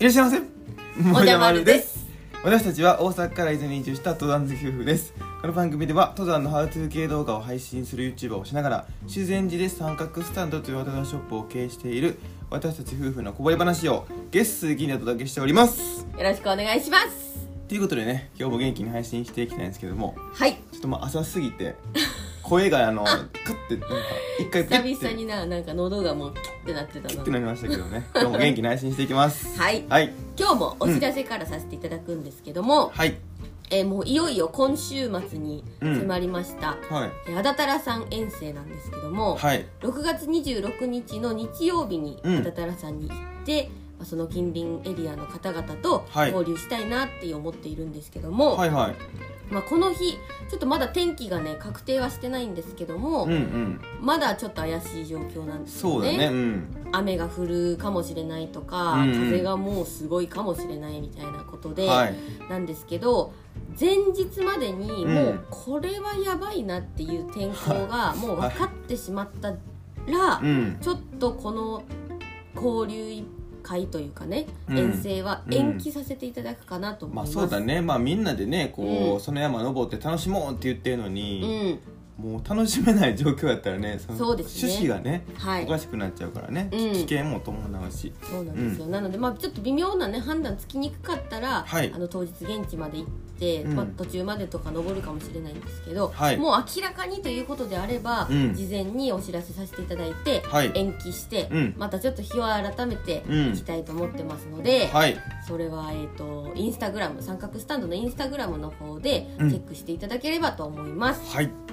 いらっしゃいませ。もじゃまるです。私たちは大阪から伊豆に移住した登山好き夫婦です。この番組では登山のハウトゥー系動画を配信する YouTuber をしながら修善寺で三角スタンドという渡辺ショップを経営している私たち夫婦のこぼれ話を月水金でお届けしております。よろしくお願いします。ということでね今日も元気に配信していきたいんですけども。はい。ちょっとまあ朝すぎて声があのクッてなんか一回ピッて。久々にななんか喉がもうキュッてなってたな。ってなりましたけどね。今日も元気に配信していきます。はい。はい。今日もお知らせからさせていただくんですけども、はい。えーもういよいよ今週末に迫りました、はい。えーあだたらさん遠征なんですけども、はい。6月26日の日曜日にうん。あだたらさんに行って、まあその近隣エリアの方々とはい。交流したいなって思っているんですけども、はいはいまあ、この日ちょっとまだ天気がね確定はしてないんですけども、うんうん。まだちょっと怪しい状況なんですよそうだねうん。雨が降るかもしれないとか、うんうん。風がもうすごいかもしれないみたいなことで、はい。なんですけど前日までにうん。もうこれはやばいなっていう天候がもう分かってしまったら、うん。ちょっとこの交流会というかね、うん。遠征は延期させていただくかなと思いまあます。そうだね。まあみんなでねこう、うん。その山登って楽しもうって言ってるのうに、んもう楽しめない状況やったらねそのそうですね。趣旨がねはい。おかしくなっちゃうからね、うん。危険も伴うし。そうなんですよ、なのでまあちょっと微妙なね判断つきにくかったら、はい。あの当日現地まで行って、うん。まあ、途中までとか登るかもしれないんですけど、はい。もう明らかにということであれば、うん。事前にお知らせさせていただいて、はい。延期して、うん。またちょっと日を改めてうん。いきたいと思ってますので、はい。それは、えー、とインスタグラム三角スタンドのインスタグラムの方でチうん。ェックしていただければと思います、はい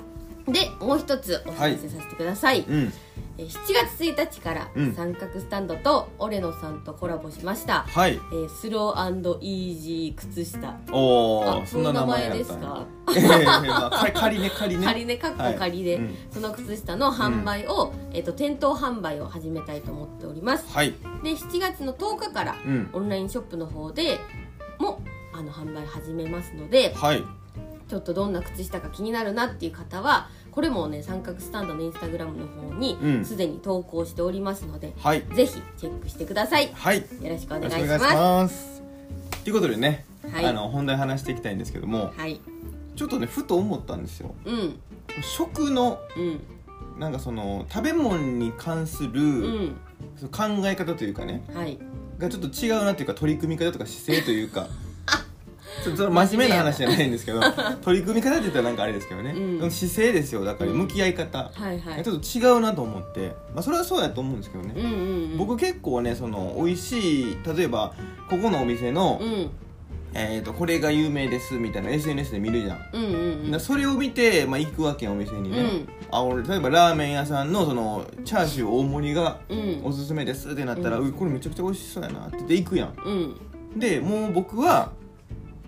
でもう一つお知らせさせてください、うん。えー7月1日からうん。三角スタンドとオレノさんとコラボしました、はい。えースローイージー靴下。おおあそんな名前ですか？ええまあ仮仮ね仮ね。仮ねかっこ仮で、はい。うん。その靴下の販売を、えっと店頭販売を始めたいと思っております。はい。で7月の10日からうん。オンラインショップの方でもあの販売始めますのではい。ちょっとどんな靴下か気になるなっていう方はこれもね三角スタンドのインスタグラムの方にうん。すで、に投稿しておりますのではい。ぜひチェックしてください。よはいよろしくお願いします。ということでね、はい。あの本題話していきたいんですけどもはい。ちょっとねふと思ったんですよ。うん。食のうん。なんかその食べ物に関する、うん。その考え方というかねはい。がちょっと違うなっていうか取り組み方とか姿勢というかちょっとその真面目な話じゃないんですけど取り組み方って言ったらなんかあれですけどね、うん。姿勢ですよ。だから向き合い方、はいはいちょっと違うなと思って、まあ、それはそうやと思うんですけどね、うんうんうん。僕結構ねその美味しい例えばここのお店の、うん。えー、とこれが有名ですみたいな SNS で見るじゃん、うんうんうん。だそれを見て、まあ、行くわけよお店にね、うん。あ俺例えばラーメン屋さんのそのチャーシュー大盛りがうん。おすすめですってなったら、ううんこれめちゃくちゃ美味しそうやなって言って行くやん。うん。でもう僕は、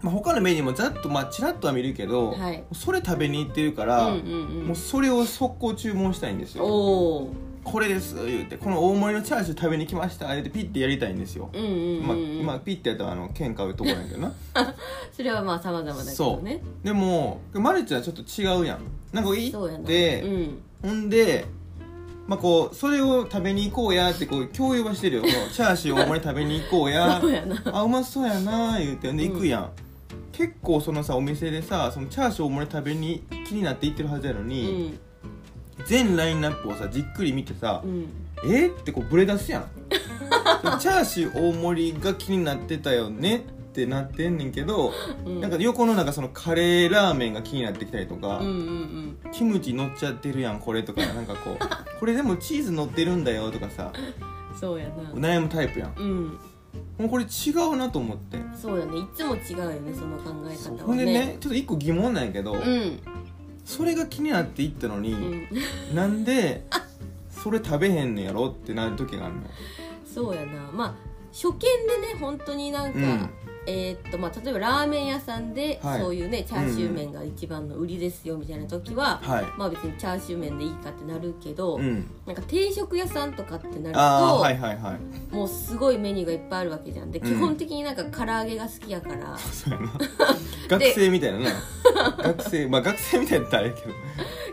まあ、他のメニューもざっとまあちらっとは見るけど、はい。それ食べに行ってるから、うんうんもうそれを速攻注文したいんですうんよこれです言ってこの大盛りのチャーシュー食べに来ましたってピッてやりたいんですよ、うんうんうんうん。まあ、今ピッてやったらあの剣買うとこなんやけどな。それはまあ様々だけどね。でもマルチはちょっと違うやん。なんか行そうやな。って、うん。ほんでまあこうそれを食べに行こうやってこう共有はしてるよ。チャーシュー大盛り食べに行こうや。あうまそうやな言うて。んで行くやん、結構そのさお店でさそのチャーシュー大盛り食べに気になって行ってるはずやのうに、ん。全ラインナップをさじっくり見てさ、うん。えってこうブレ出すやん。チャーシュー大盛りが気になってたよねってなってんねんけど、うん。なんか横のなんかそのカレーラーメンが気になってきたりとか、うんうんキムチ乗っちゃってるやんこれとかなんかこうこれでもチーズ乗ってるんだよとかさうんそうやな。悩むタイプやん。うんもうこれ違うなと思って。そうやね。いつも違うよねその考え方ほんではねねちょっと一個疑問なんやけど、うん。それが気になっていったのに、うん。なんでそれ食べへんのやろってなる時があるのそうやな。まあ初見でね本当になんか、うんえーっとまあ、例えばラーメン屋さんで、はい。そういうねチャーシュー麺が一番の売りですよみたいな時は、はい。まあ別にチャーシュー麺でいいかってなるけど、うん。なんか定食屋さんとかってなると、ああはいはいはいもうすごいメニューがいっぱいあるわけじゃん。で、うん。基本的になんか唐揚げが好きやから。そうやな。学生みたいなな。学生まあ学生みたいだったらあれやけど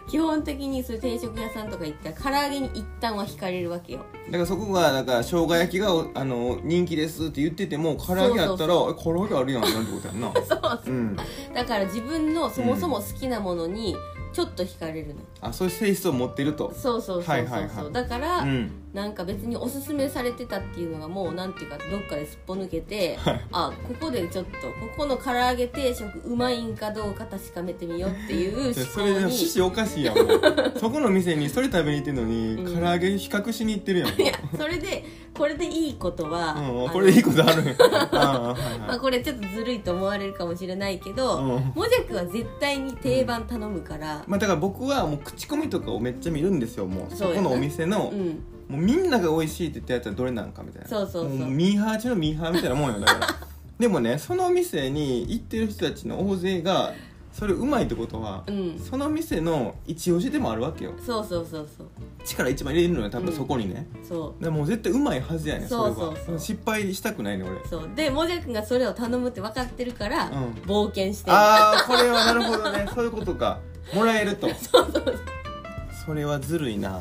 基本的にそういう定食屋さんとか行ったら唐揚げに一旦は惹かれるわけよ。だからそこがだから生姜焼きがおあの人気ですって言ってても唐揚げやったらそうえ唐揚げあるやんなんてことやんな。そうう。ん。だから自分のそもそも好きなものにちょっと惹かれるのよ、あそういう性質を持ってると。そうそうそうそう、はいはいはい。だから、うんなんか別におすすめされてたっていうのがもうなんていうかどっかですっぽ抜けて、あここでちょっとここの唐揚げ定食うまいんかどうか確かめてみようっていう思考にれ趣旨おかしいやん。そこの店にそれ食べに行ってんのに、うん。唐揚げ比較しに行ってるやん。いやそれでこれでいいことは、あうん、のこれいいことあるんや あこれちょっとずるいと思われるかもしれないけど、うんもじゃくは絶対に定番頼むから、まあ、だから僕はもう口コミとかをめっちゃ見るんですよもうそこのお店の、うんもうみんなが美味しいって言ったやつはどれなんかみたいな。そうそうそう。もミーハー中のミーハーみたいなもんよだから。でもねその店に行ってる人たちの大勢がそれうまいってことは、うん。その店の一押しでもあるわけよ。そうそうそうそう。力一番入れるのよ多分そこにね、そう。でもう絶対うまいはずやねんそうそうそう。失敗したくないね俺。そう。でもじゃくんがそれを頼むって分かってるから、うん。冒険してる。ああこれはなるほどね。そういうことか。もらえると。それはずるいな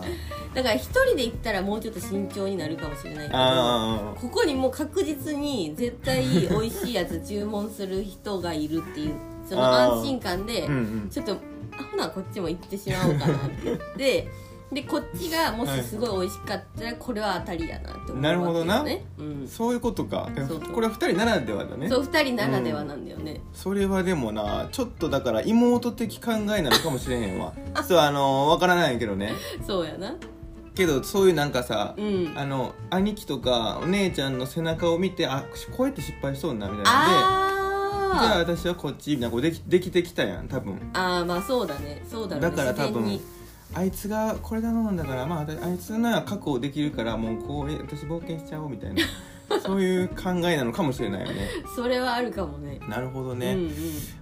だから一人で行ったらもうちょっと慎重になるかもしれないけどあここにもう確実に絶対美味しいやつ注文する人がいるっていうその安心感でちょっとあほなこっちも行ってしまおうかなって。言ってでこっちがもしすごい美味しかったらこれは当たりやなって思うね。なるほどな。うん、そういうことか。これは二人ならではだね。そう2人ならではなんだよね、それはでもなちょっとだから妹的考えなのかもしれへんわ。そうあのわからないけどね。そうやなけどそういうなんかさ、うん。あの兄貴とかお姉ちゃんの背中を見てあこうやって失敗しそうなみたいなんでじゃああ私はこっちみたいなこうできできてきたやん多分。ーあーまあそうだね。そうだろうね。だから多分あいつがこれ頼んだからまあああいつなら確保できるからもうこうえ私冒険しちゃおうみたいなそういう考えなのかもしれないよね。それはあるかもね。なるほどね、うんうん。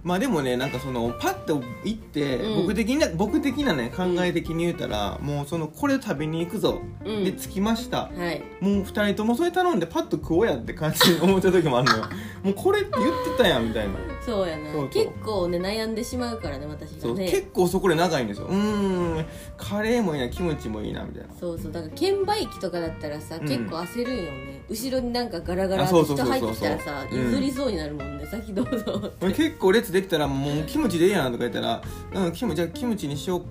まあでもねなんかそのパッと行って、うん。僕的な僕的なね考え的に言うたら、もうそのこれ食べに行くぞ、うん。で着きました。はい。もう2人ともそれ頼んでパッと食おうやって感じに思った時もあるのよ。もうこれって言ってたやんみたいなそうやな。そうそう。結構ね悩んでしまうからね私そう、がね結構そこで長いんですよ。うーん。カレーもいいなキムチもいいなみたいな。そうそう。だから券売機とかだったらさ、うん。結構焦るんよね。後ろになんかガラガラってあそうそう人そうそう。入ってきたらさうん。譲りそうになるもんね、先どうぞ。俺結構列できたらもうキムチでいいやんとか言ったら「うん、キムじゃあキムチにしよう。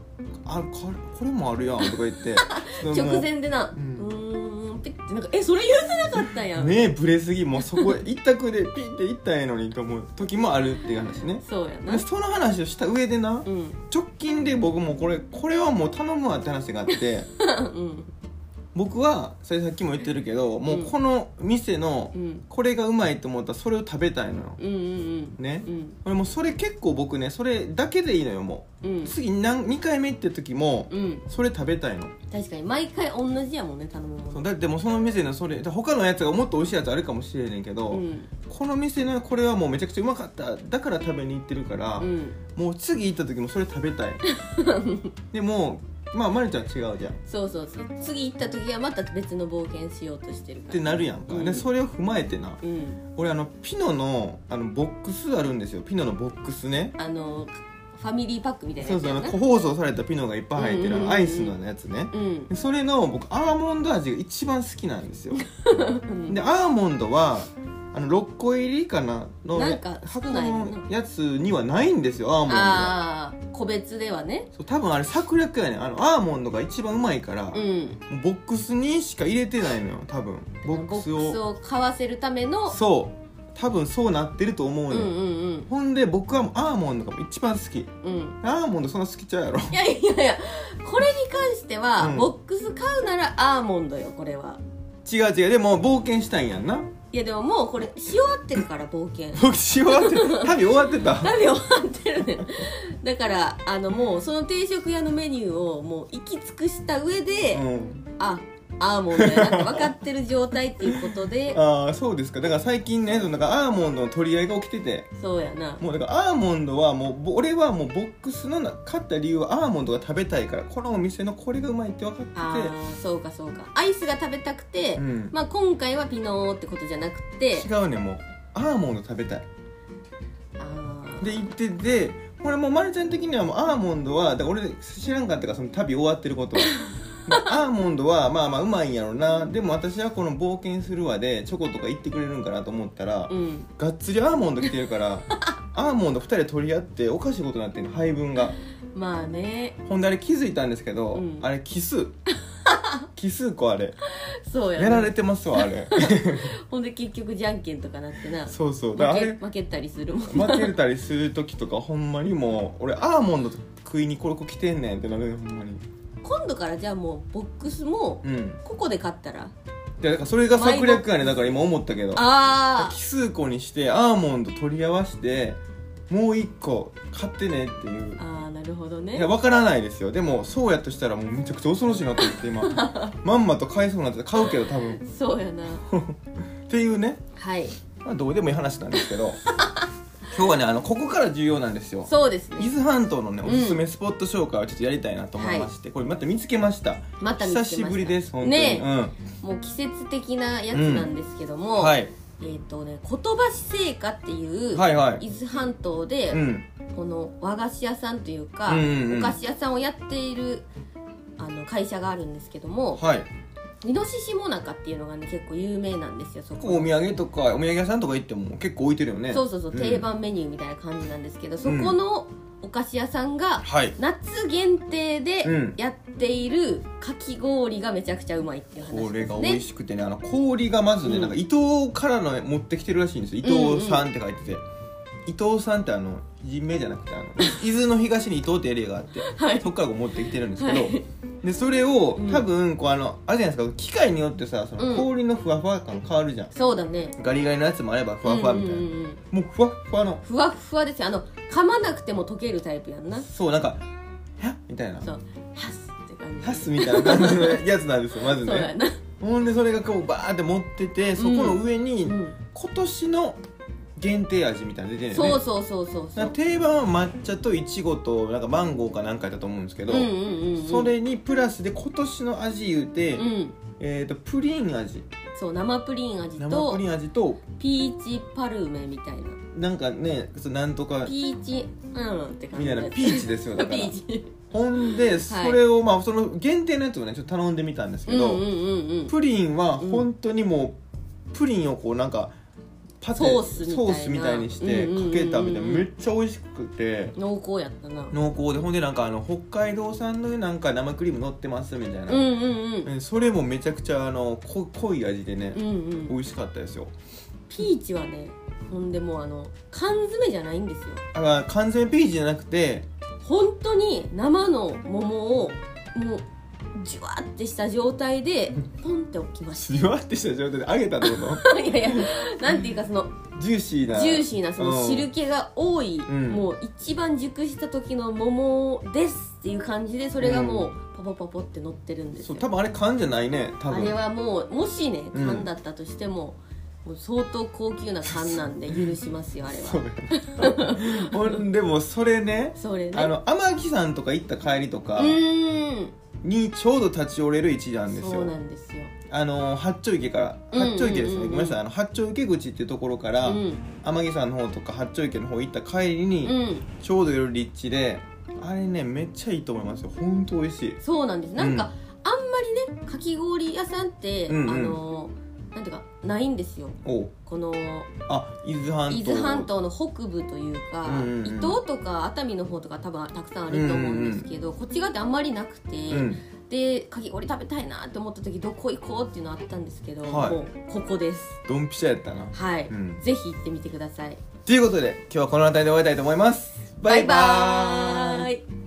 あこれこれもあるやん」とか言って。直前でな。うんってなんかえそれ言ってなかったやん、ねえブレすぎ。もうそこ一択でピッていったらええのにと思う時もあるっていう話ね。そうやな。でその話をした上でなうん。直近で僕もこれこれはもう頼むわって話があって。うん僕はそれさっきも言ってるけどもうこの店のうん。これがうまいと思ったらそれを食べたいのよ。うんうんね。うん。俺もうそれ結構僕ねそれだけでいいのよもう。ん。う次何2回目行ってる時もうん。それ食べたいの。確かに毎回同じやもんね頼むもう。だってもうその店のそれ他のやつがもっと美味しいやつあるかもしれねんけど、うん。この店のこれはもうめちゃくちゃうまかった。だから食べに行ってるから、うん。もう次行った時もそれ食べたい。でもまあまるちゃん違うじゃん。っそうそうそう。次行った時はまた別の冒険しようとしてるから。てなるやんか、うん。でそれを踏まえてな。うん。俺あのピノのあのボックスあるんですよ。ピノのボックスね。あのファミリーパックみたいなそうそうあの個包装されたピノがいっぱい入ってうんうんうん。うんるアイスのやつね。うん。でそれの僕アーモンド味が一番好きなんですよ。うん。でアーモンドはあの6個入りかなのなんか少箱のやつにはないんですよアーモンドが。ああ個別ではね。そう多分あれ策略やねん。あのアーモンドが一番うまいから、うん。ボックスにしか入れてないのよ多分。ボックスを。を買わせるための。そう。多分そうなってると思うのよ、うんうんうん。ほんで僕はもうアーモンドが一番好き。うん。アーモンドそんな好きちゃうやろ。いやいやいやこれに関しては、うん。ボックス買うならアーモンドよこれは。違う違う。でも冒険したいんやんないやでももうこれし終わってるから冒険。僕し終わって旅終わってた。旅終わってるね。だからあのもうその定食屋のメニューをもう行き尽くした上で、うん。あアーモンドやなって分かってる状態っていうことで。ああそうですか。だから最近ねなんかアーモンドの取り合いが起きてて。そうやな。もうだからアーモンドはもうぼ俺はもうボックスのな買った理由はアーモンドが食べたいからこのお店のこれがうまいって分かあってて。ーそうかそうか。アイスが食べたくて、うん。まあ、今回はピノーってことじゃなくて。違うねもう。アーモンド食べたい。で行っててこれもうまるちゃん的にはもうアーモンドはだから俺知らんかったからその旅終わってることは アーモンドはまあまあうまいんやろな。でも私はこの冒険するわでチョコとか言ってくれるんかなと思ったら、うん。がっつりアーモンド来てるから アーモンド2人で取り合っておかしいことになってんの配分が。まあね。ほんであれ気づいたんですけど、うん。あれ奇数奇数個あれ。そうややらなれてますわあれ。ほんで結局じゃんけんとかなってな。そうそう。だか負れけ負けたりするもん負けたりする時とかほんまにもう俺アーモンド食いにこれこ来てんねんってなるよほんまに今度からじゃあもうボックスもうん。ここで買ったら？でだからそれが策略やね。だから今思ったけど。あ奇数個にしてアーモンド取り合わせてもう一個買ってねっていう。あああなるほどね。いや分からないですよ。でもそうやとしたらもうめちゃくちゃ恐ろしいなと思って今。まんまと買いそうになって買うけど多分。そうやな。っていうね、はい。まあ、どうでもいい話なんですけど 今日はねあのここから重要なんですよ。そうですね。伊豆半島のねおすすめスポット紹介をちょっとやりたいなと思いまして、これまた見つけました。また見つけました。久しぶりです本当に、ねうもう季節的なやつなんですけどん。も、はい。えっ、とね言葉製菓っていう、はいはい。伊豆半島で、うん。この和菓子屋さんというか、うんうんうんお菓子屋さんをやっているあの会社があるんですけどもはいイノシシモナカっていうのがね結構有名なんですよそこ。お土産とかお土産屋さんとか行っても結構置いてるよね。そうそうそう、ん。定番メニューみたいな感じなんですけどそこのお菓子屋さんがはい。夏限定でうん。やっているかき氷がめちゃくちゃうまいっていう話これが美ですね味しくてねあの氷がまずね、うん。なんか伊東からの持ってきてるらしいんですよ。伊東さんって書いてて、伊東さんってあの人名じゃなくてあの伊豆の東に伊東ってエリアがあって、はい。そこから持ってきてるんですけど、はいでそれをうん。多分こうあのあれじゃないですか。機械によってさそうん。の氷のふわふわ感変わるじゃん、そうだね。ガリガリのやつもあればふわふわみたいな、うんうんうんうん。もうふわっふわの。ふわっふわですよ。あの噛まなくても溶けるタイプやんな。そうなんか「はっ?」みたいな。そう。ハスって感じ。ハスみたいな感じのやつなんですよ まずね。そうやな、ほんでそれがこうバーって持っててそこの上にうん、今年の限定味みたいなの出てるよね。そうそうそうそう定番は抹茶といちごとなんかマンゴーかなんかやったと思うんですけど、うんうんうんうん。それにプラスで今年の味言うて、うん。えー、とプリン味。そう生プリン味生とプリン味とピーチパルメみたいな。なんかねそうなんとかピーチうんって感みたいなピーチですよだから。ピーチ。ほんでそれをまあその限定のやつをねちょっと頼んでみたんですけど、うんうんうんうん。プリンは本当にもうプリンをこうなんかパテソースみたいな。ソースみたいにしてかけたみたいな。めっちゃ美味しくて。濃厚やったな。濃厚でほんでなんかあの北海道産のなんか生クリーム乗ってますみたいな、うんうんうん。えそれもめちゃくちゃあのこ濃い味でね、うんうん。美味しかったですよ。ピーチはねほんでもうあの缶詰じゃないんですよ。だから完全ピーチじゃなくて本当に生の桃をもうじゅわってした状態でポンって置きましじゅわってした状態で揚げたってこと？た いやいやなんていうかそのジューシーな。ジューシーなそのうん汁気が多い、ん。もう一番熟した時の桃ですっていう感じでそれがもうパポパポって乗ってるんですよ、そう多分あれ缶じゃないね多分。あれはもうもしねうん缶だったとしても,、もう相当高級な缶なんで許しますよあれは。でもそれねそれね。あの天城山とか行った帰りとかうーんにちょうど立ち寄れる位置なんですよ。そうなんですよ。あの八丁池から。うんうんうんうん。八丁池ですね、ごめんなさい。あの八丁池口っていうところから、うん。天城山の方とか八丁池の方行った帰りに、うん。ちょうど寄る立地であれねめっちゃいいと思いますよ。本当美味しい。そうなんです。なんか、あんまりねかき氷屋さんって、うんうん。あのなんていうかないんですよ。おう。このあ伊豆半島。伊豆半島の北部というか、うんうんうん。伊東とか熱海の方とか多分たくさんあると思うんですけど、こっち側ってあんまりなくて、うん。でかき氷食べたいなって思った時どこ行こうっていうのあったんですけど、はい。もうここです。ドンピシャやったな。はい、うん。ぜひ行ってみてください。ということで今日はこの辺りで終わりたいと思います。バイババイバーイ